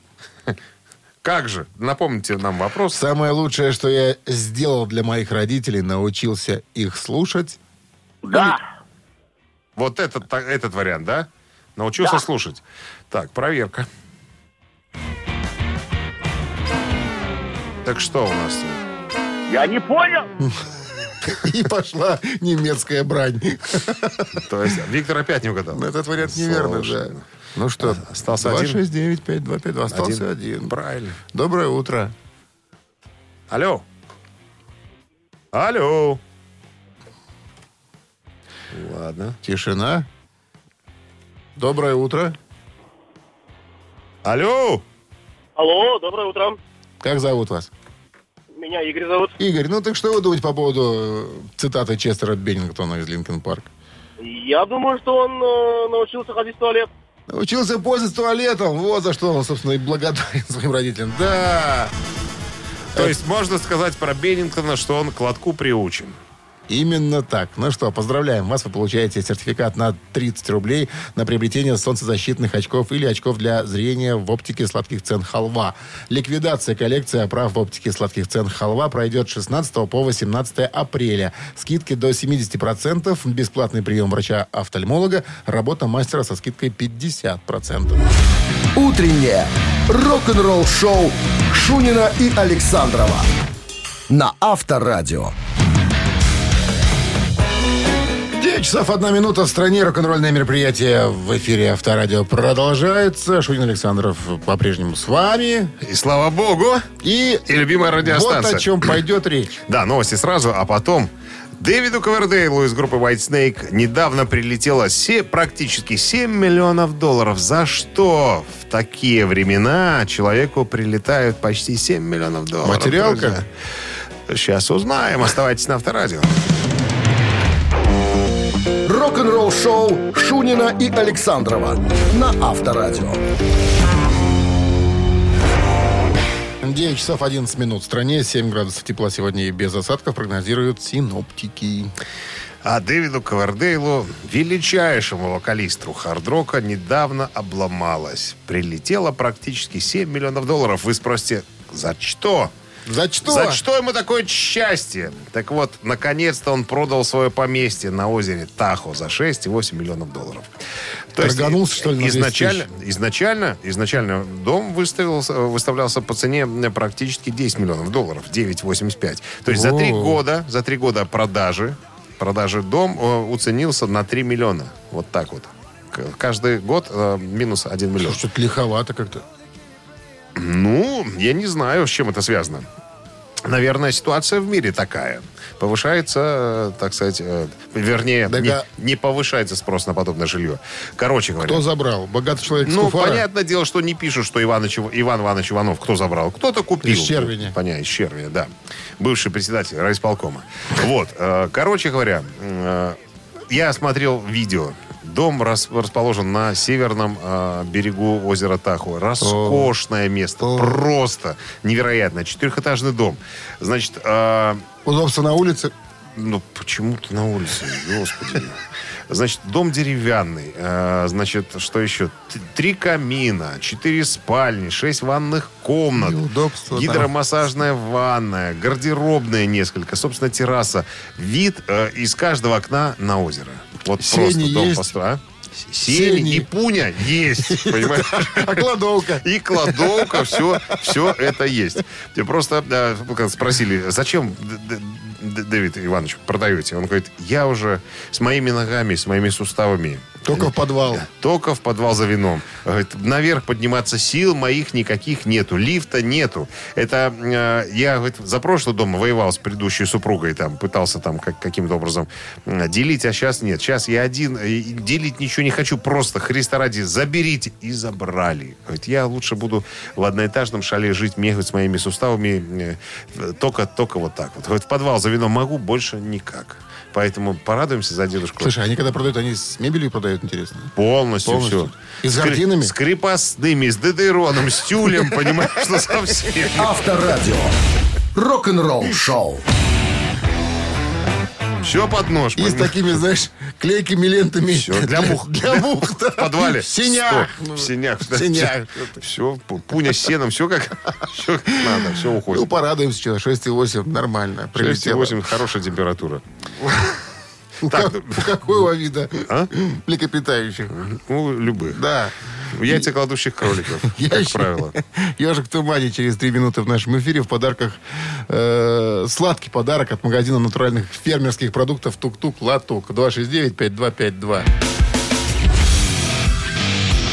Speaker 3: как же, напомните нам вопрос.
Speaker 2: Самое лучшее, что я сделал для моих родителей, научился их слушать.
Speaker 7: Да.
Speaker 3: Вот этот, этот вариант, да? Научился слушать. Так, проверка. Так что у нас? тут?
Speaker 7: Я не понял.
Speaker 2: И пошла немецкая брань.
Speaker 3: То есть Виктор опять не угадал.
Speaker 2: Этот вариант неверно,
Speaker 3: Слушай,
Speaker 2: да. Ну что,
Speaker 3: Остался один?
Speaker 2: 269-5252. Остался один.
Speaker 3: Правильно.
Speaker 2: Доброе утро.
Speaker 3: Алло. Алло. Ладно.
Speaker 2: Тишина. Доброе утро.
Speaker 3: Алло.
Speaker 5: Алло, доброе утро.
Speaker 2: Как зовут вас?
Speaker 5: Меня Игорь зовут.
Speaker 2: Игорь, ну так что вы думаете по поводу э, цитаты Честера Беннингтона из Линкен Парк?
Speaker 5: Я думаю, что он э, научился ходить в туалет.
Speaker 2: Учился пользоваться туалетом, вот за что он, собственно, и благодарен [laughs] своим родителям. Да,
Speaker 3: То есть можно сказать про Беннингтона, что он к лотку приучен.
Speaker 2: Именно так. Ну что, поздравляем вас, вы получаете сертификат на 30 рублей на приобретение солнцезащитных очков или очков для зрения в оптике сладких цен «Халва». Ликвидация коллекции оправ в оптике сладких цен «Халва» пройдет с 16 по 18 апреля. Скидки до 70%, бесплатный прием врача-офтальмолога, работа мастера со скидкой 50%.
Speaker 1: Утреннее рок-н-ролл-шоу Шунина и Александрова на Авторадио.
Speaker 2: 9 часов 1 минута в стране. Рок-н-ролльное мероприятие в эфире Авторадио продолжается. Шунин Александров по-прежнему с вами.
Speaker 3: И слава богу.
Speaker 2: И,
Speaker 3: И любимая
Speaker 2: вот
Speaker 3: радиостанция.
Speaker 2: о чем пойдет речь.
Speaker 3: Да, новости сразу, а потом Дэвиду Ковердейлу из группы White Snake недавно прилетело се- практически 7 миллионов долларов. За что в такие времена человеку прилетают почти 7 миллионов долларов?
Speaker 2: Материалка?
Speaker 3: друзья? Сейчас узнаем. Оставайтесь на Авторадио.
Speaker 1: Рок-н-ролл-шоу Шунина и Александрова на Авторадио.
Speaker 2: 9 часов 11 минут в стране. 7 градусов тепла сегодня и без осадков прогнозируют синоптики.
Speaker 3: А Дэвиду Ковердейлу, величайшему вокалисту хард-рока, недавно обломалось. Прилетело практически 7 миллионов долларов. Вы спросите, за что?
Speaker 2: За что?
Speaker 3: За что ему такое счастье? Так вот, наконец-то он продал свое поместье на озере Тахо за 6,8 миллионов долларов. То
Speaker 2: Торганулся, что ли, на 200
Speaker 3: изначально, изначально, изначально дом выставился, выставлялся по цене практически 10 миллионов долларов, 9,85. То есть за три
Speaker 2: О.
Speaker 3: года, за три года продажи, продажи дом э, уценился на 3 миллиона. Вот так вот. Каждый год э, минус 1 миллион.
Speaker 2: Что-то лиховато как-то.
Speaker 3: Ну, я не знаю, с чем это связано. Наверное, ситуация в мире такая. Повышается, так сказать, э, вернее,
Speaker 2: Так
Speaker 3: не, не повышается спрос на подобное жилье. Короче говоря.
Speaker 2: Кто забрал? Богатый человек
Speaker 3: ну,
Speaker 2: Куфара?
Speaker 3: понятное дело, что не пишут, что Иван, Ич- Иван Иванович Иванов кто забрал. Кто-то купил.
Speaker 2: Из Червеня.
Speaker 3: Понятно, из Червеня, да. Бывший председатель райисполкома. Вот. э, Короче говоря, э, я смотрел видео. Дом рас- расположен на северном э, берегу озера Тахо. Роскошное место.
Speaker 2: О.
Speaker 3: Просто невероятно. Четырехэтажный дом. Значит, э,
Speaker 2: Удобство на улице.
Speaker 3: ну, почему-то на улице, господи. Значит, дом деревянный. э, Значит, что еще? Три камина, четыре спальни, шесть ванных комнат.
Speaker 2: И удобство, да.
Speaker 3: Гидромассажная ванная, гардеробная несколько, собственно, терраса. Вид э, из каждого окна на озеро. Вот
Speaker 2: Сени
Speaker 3: просто дом
Speaker 2: есть?
Speaker 3: построен. Сени,
Speaker 2: Сени.
Speaker 3: и пуня есть, [laughs] понимаешь?
Speaker 2: А кладовка?
Speaker 3: И кладовка, все, все это есть. Тебе просто э, спросили, зачем, Давид Иванович, продаете? Он говорит, я уже с моими ногами, с моими суставами
Speaker 2: Только в подвал.
Speaker 3: только в подвал за вином. Говорит, наверх подниматься сил моих никаких нету. Лифта нету. Это э, я говорит, за прошлый дом воевал с предыдущей супругой, там, пытался там как, каким-то образом э, делить, а сейчас нет. Сейчас я один, и делить ничего не хочу, просто Христа ради заберите. И забрали. Говорит, я лучше буду в одноэтажном шале жить, мне говорит, с моими суставами э, только, только вот так вот. Говорит, в подвал за вином могу, больше никак. Поэтому порадуемся за дедушку.
Speaker 2: Слушай, они когда продают, они с мебелью продают, интересно.
Speaker 3: Полностью,
Speaker 2: Полностью.
Speaker 3: все.
Speaker 2: И с картинами?
Speaker 3: С крепостными, с дедейроном, с тюлем, понимаешь, что совсем.
Speaker 1: Авторадио. Рок-н-ролл-шоу.
Speaker 3: Все под нож.
Speaker 2: И с такими, знаешь, клейкими лентами.
Speaker 3: Всё, для мух.
Speaker 2: Для мух, да.
Speaker 3: В подвале.
Speaker 2: В сенях.
Speaker 3: Сто. В сенях.
Speaker 2: В сенях.
Speaker 3: Все, пуня с сеном, все как, [laughs] все надо, все
Speaker 2: Ну,
Speaker 3: уходит.
Speaker 2: порадуемся, что 6,8 нормально. прилетело.
Speaker 3: 6,8 хорошая температура. [laughs] Так,
Speaker 2: какого вида
Speaker 3: А?
Speaker 2: млекопитающих?
Speaker 3: Ну, любых.
Speaker 2: Да.
Speaker 3: Яйца кладущих кроликов, [laughs] как правило. [laughs]
Speaker 2: Ежик в тумане через три минуты в нашем эфире в подарках э, сладкий подарок от магазина натуральных фермерских продуктов Тук-Тук Латук 269-5252.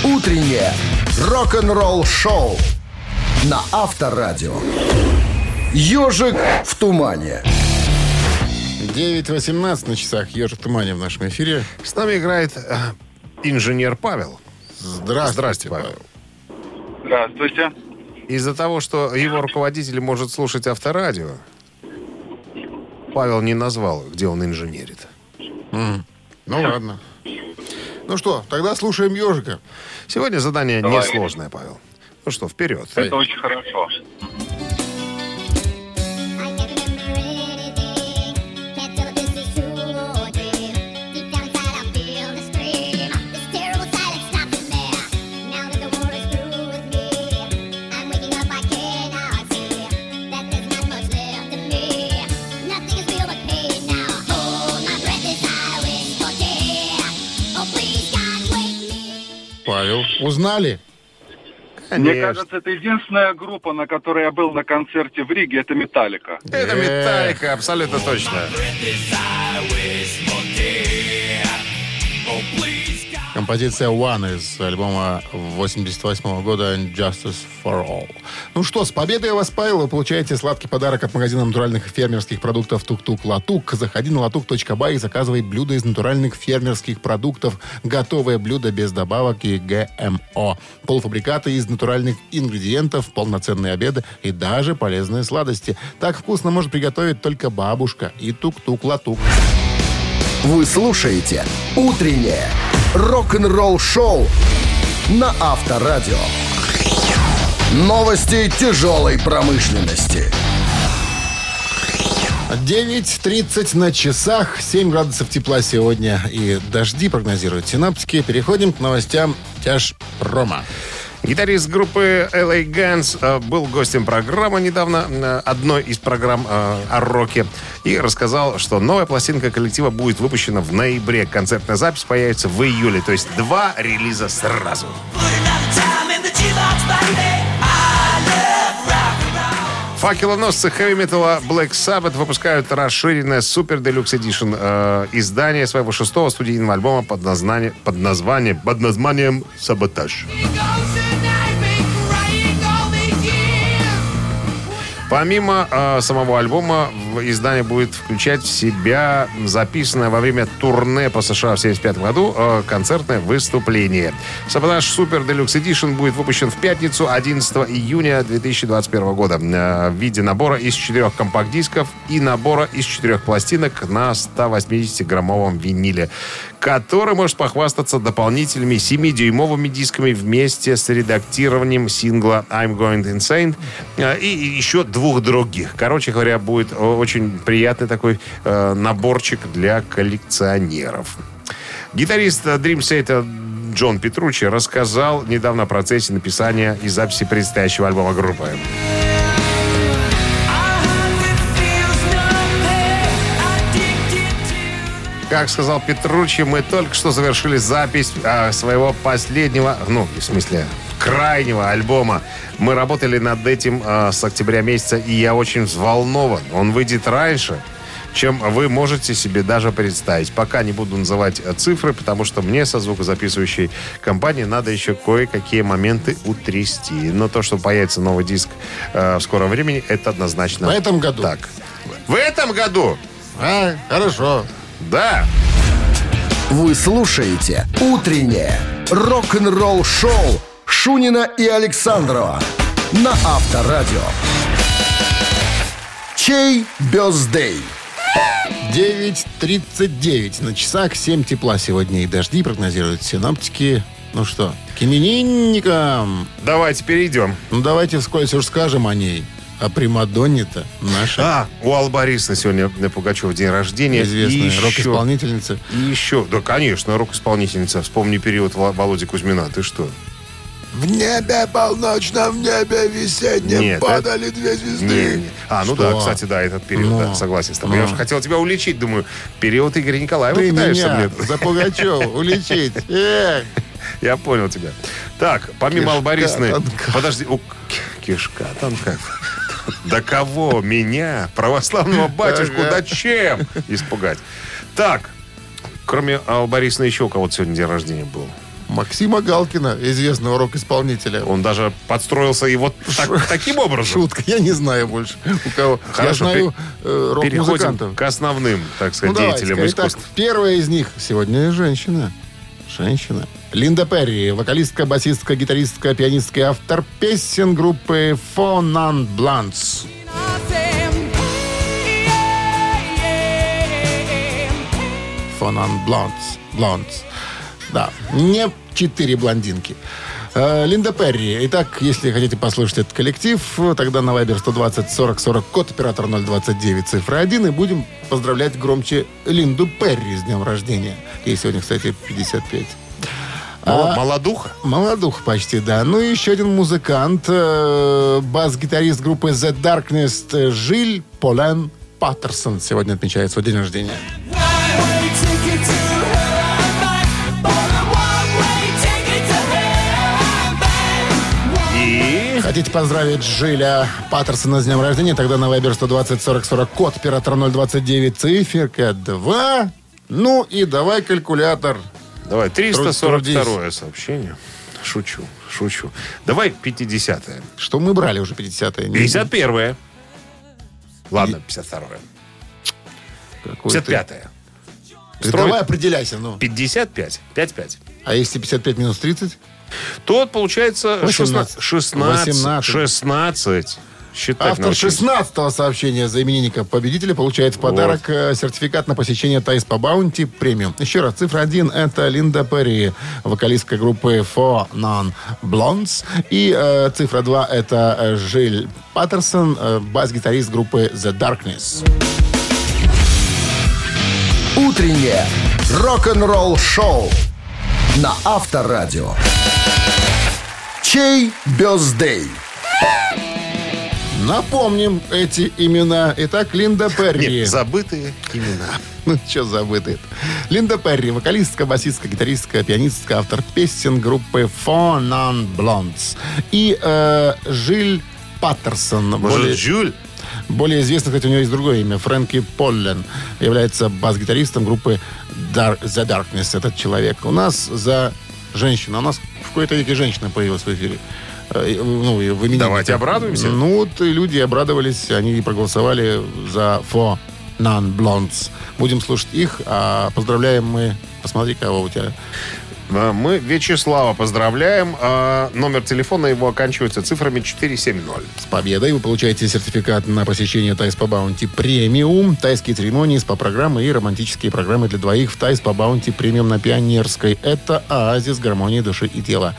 Speaker 1: Утреннее рок-н-ролл-шоу на Авторадио. Ежик в тумане.
Speaker 2: 9.18 на часах. Ежик в тумане в нашем эфире.
Speaker 6: С нами играет э, инженер Павел.
Speaker 2: Здравствуйте,
Speaker 6: Здрасте, Павел.
Speaker 5: Здравствуйте.
Speaker 6: Из-за того, что его руководитель может слушать авторадио, Павел не назвал, где он инженерит.
Speaker 2: Ну ладно. Ну что, тогда слушаем ежика.
Speaker 6: Сегодня задание
Speaker 5: Давай.
Speaker 6: несложное, Павел. Ну что, вперед.
Speaker 5: Это очень хорошо.
Speaker 2: Узнали?
Speaker 5: Мне
Speaker 6: Конечно.
Speaker 5: кажется, это единственная группа, на которой я был на концерте в Риге, это Металлика.
Speaker 6: Это
Speaker 2: Э.
Speaker 6: Металлика, абсолютно точно.
Speaker 2: Композиция One из альбома 88 года Justice for All. Ну что, с победой вас, Павел, вы получаете сладкий подарок от магазина натуральных фермерских продуктов Тук-Тук Латук. Заходи на латук.бай и заказывай блюда из натуральных фермерских продуктов. Готовое блюдо без добавок и ГМО. Полуфабрикаты из натуральных ингредиентов, полноценные обеды и даже полезные сладости. Так вкусно может приготовить только бабушка и Тук-Тук Латук.
Speaker 1: Вы слушаете «Утреннее рок-н-ролл-шоу» на Авторадио. Новости тяжелой промышленности.
Speaker 2: 9.30 на часах, 7 градусов тепла сегодня и дожди прогнозируют синаптики. Переходим к новостям тяж промо.
Speaker 6: Гитарист группы LA Guns э, был гостем программы недавно, э, одной из программ э, о роке, и рассказал, что новая пластинка коллектива будет выпущена в ноябре. Концертная запись появится в июле, то есть два релиза сразу. Факелоносцы хэви-металла Black Sabbath выпускают расширенное Super Deluxe Edition э, издание своего шестого студийного альбома под, названием, под, названием, под названием «Саботаж». Помимо э, самого альбома, издание будет включать в себя записанное во время турне по США в 1975 году э, концертное выступление. Саботаж Super Deluxe Edition будет выпущен в пятницу 11 июня 2021 года э, в виде набора из четырех компакт-дисков и набора из четырех пластинок на 180-граммовом виниле, который может похвастаться дополнительными 7-дюймовыми дисками вместе с редактированием сингла I'm Going Insane э, и еще двух других. Короче говоря, будет о- очень приятный такой э, наборчик для коллекционеров. Гитарист Dream Theater Джон Петручи рассказал недавно о процессе написания и записи предстоящего альбома группы. Как сказал Петручи, мы только что завершили запись а, своего последнего, ну, в смысле, крайнего альбома. Мы работали над этим а, с октября месяца, и я очень взволнован. Он выйдет раньше, чем вы можете себе даже представить. Пока не буду называть э, цифры, потому что мне со звукозаписывающей компанией надо еще кое-какие моменты утрясти. Но то, что появится новый диск э, в скором времени, это однозначно
Speaker 2: В этом году?
Speaker 6: Так. В этом году?
Speaker 2: А, хорошо.
Speaker 6: Да.
Speaker 1: Вы слушаете «Утреннее рок-н-ролл-шоу» Шунина и Александрова на Авторадио. Чей бездей?
Speaker 2: 9.39 на часах, 7 тепла сегодня и дожди прогнозируют синаптики. Ну что, к именинникам.
Speaker 6: Давайте перейдем.
Speaker 2: Ну давайте вскользь уж скажем о ней. А Примадонне-то наша
Speaker 6: А, у Аллы Борисовны сегодня на Пугачев день рождения.
Speaker 2: известная
Speaker 6: И еще-
Speaker 2: рок-исполнительница.
Speaker 6: И еще, да, конечно, рок-исполнительница. Вспомни период Володи Кузьмина. Ты что?
Speaker 3: В небе полночном, в небе весеннем
Speaker 6: Нет,
Speaker 3: падали две звезды.
Speaker 6: Не, не. А, ну
Speaker 2: Что?
Speaker 6: да, кстати, да, этот период,
Speaker 2: Ну.
Speaker 6: да, согласен с тобой. Я
Speaker 2: Ну.
Speaker 6: уже хотел тебя уличить, думаю, период Игоря Николаева
Speaker 2: Ты
Speaker 6: пытаешься
Speaker 2: меня
Speaker 6: мне.
Speaker 2: за Пугачева уличить. [laughs]
Speaker 6: Я понял тебя. Так, помимо
Speaker 2: тонка.
Speaker 6: Подожди, кишка тонка. Да кого? Меня, православного батюшку, да чем испугать? Так, кроме Аллы Борисовны, еще у кого-то сегодня день рождения был.
Speaker 2: Максима Галкина, известного рок-исполнителя.
Speaker 3: Он даже подстроился и вот так- таким образом.
Speaker 2: Шутка, я не знаю больше у кого. я
Speaker 3: Хорошо,
Speaker 2: знаю э, рок-музыкантов.
Speaker 3: к основным, так
Speaker 2: Ну,
Speaker 3: сказать,
Speaker 2: давайте,
Speaker 3: деятелям
Speaker 2: Итак,
Speaker 3: искусств.
Speaker 2: первая из них сегодня женщина. Женщина. Линда Перри, вокалистка, басистка, гитаристка, пианистка и автор песен группы Blondes. Four Non Blondes. Blondes. Да, не четыре блондинки. Э, Линда Перри. Итак, если хотите послушать этот коллектив, тогда на Viber 120 40 40 код оператор 029 цифра 1 и будем поздравлять громче Линду Перри с днем рождения. Ей сегодня, кстати, 55.
Speaker 3: Мол-
Speaker 2: А-
Speaker 3: Молодуха.
Speaker 2: Молодух почти, да. Ну и еще один музыкант, э, бас-гитарист группы The Darkness Жиль Полен Паттерсон сегодня отмечает свой день рождения. Хотите поздравить Жиля Паттерсона с днем рождения? Тогда на Viber 120 40 40 код оператора 029 циферка 2. Ну и давай калькулятор.
Speaker 3: Давай,
Speaker 2: Трудись.
Speaker 3: 342 сообщение. Шучу, шучу. Давай 50-е.
Speaker 2: Что мы брали уже 50-е?
Speaker 3: 51-е. Ладно, 52-е.
Speaker 2: Какой ты?
Speaker 3: 55-е.
Speaker 2: Ты Давай определяйся, ну.
Speaker 3: 55. 5-5.
Speaker 2: А если 55 минус 30?
Speaker 3: Тот, получается,
Speaker 2: 18.
Speaker 3: 16. 16.
Speaker 2: 18.
Speaker 3: 16. Считать
Speaker 2: Автор
Speaker 3: научился.
Speaker 2: 16-го сообщения за именинника победителя получает в подарок э, сертификат на посещение Тайс по Баунти премиум. Еще раз, цифра 1 это Линда Перри, вокалистка группы Four Non Blondes. И э, цифра 2 это э, Жиль Паттерсон, э, бас-гитарист группы The Darkness.
Speaker 1: Утреннее рок-н-ролл-шоу на Авторадио. Чей бездей?
Speaker 2: Напомним эти имена. Итак, Линда Перри.
Speaker 3: Нет, забытые имена.
Speaker 2: Ну, что забыто это? Линда Перри, вокалистка, басистка, гитаристка, пианистка, автор песен группы Four Non Blondes. И э, Жиль Паттерсон.
Speaker 3: Может,
Speaker 2: более-
Speaker 3: Жюль?
Speaker 2: Более известно, кстати, у него есть другое имя. Фрэнки Поллен. Является бас-гитаристом группы Dar- The Darkness. Этот человек. У нас за женщину. У нас в какой-то веке женщина появилась в эфире. Э, Ну, в имениннике.
Speaker 3: Давайте обрадуемся.
Speaker 2: Ну, вот люди обрадовались. Они проголосовали за Four Non Blondes. Будем слушать их. А поздравляем мы... Посмотри, кого у тебя...
Speaker 3: А, Мы Вячеслава поздравляем. А, Номер телефона его оканчивается цифрами 470.
Speaker 2: С победой вы получаете сертификат на посещение Thai Spa Bounty Premium, тайские церемонии, СПА-программы и романтические программы для двоих в Thai Spa Bounty Premium на Пионерской. Это оазис гармонии души и тела.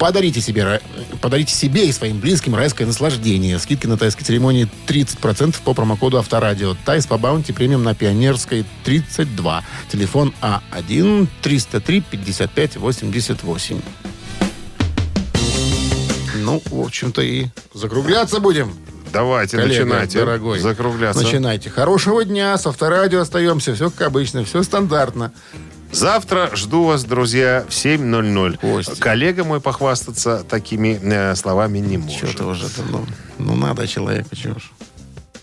Speaker 2: Подарите себе, подарите себе и своим близким райское наслаждение. Скидки на тайские церемонии 30% по промокоду Авторадио. Thai Spa Bounty Premium на Пионерской 32. Телефон А А1-303-55-88. Ну, в общем-то, и закругляться будем.
Speaker 3: Давайте,
Speaker 2: Коллега,
Speaker 3: начинайте.
Speaker 2: дорогой.
Speaker 3: Закругляться.
Speaker 2: Начинайте. Хорошего дня. С авторадио остаемся. Все как обычно. Все стандартно.
Speaker 3: Завтра жду вас, друзья, в 7.00.
Speaker 2: Костя.
Speaker 3: Коллега мой похвастаться такими э, словами не может.
Speaker 2: Что-то уже там, ну, надо человеку, чего ж.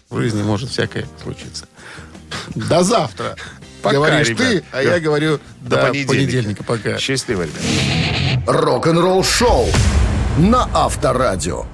Speaker 2: В жизни может всякое случиться. До завтра.
Speaker 3: Пока,
Speaker 2: Говоришь
Speaker 3: ребят.
Speaker 2: ты, а я говорю
Speaker 3: До
Speaker 2: до
Speaker 3: понедельника.
Speaker 2: понедельника. Пока.
Speaker 3: Счастливо, ребят.
Speaker 1: Рок-н-ролл-шоу на Авторадио.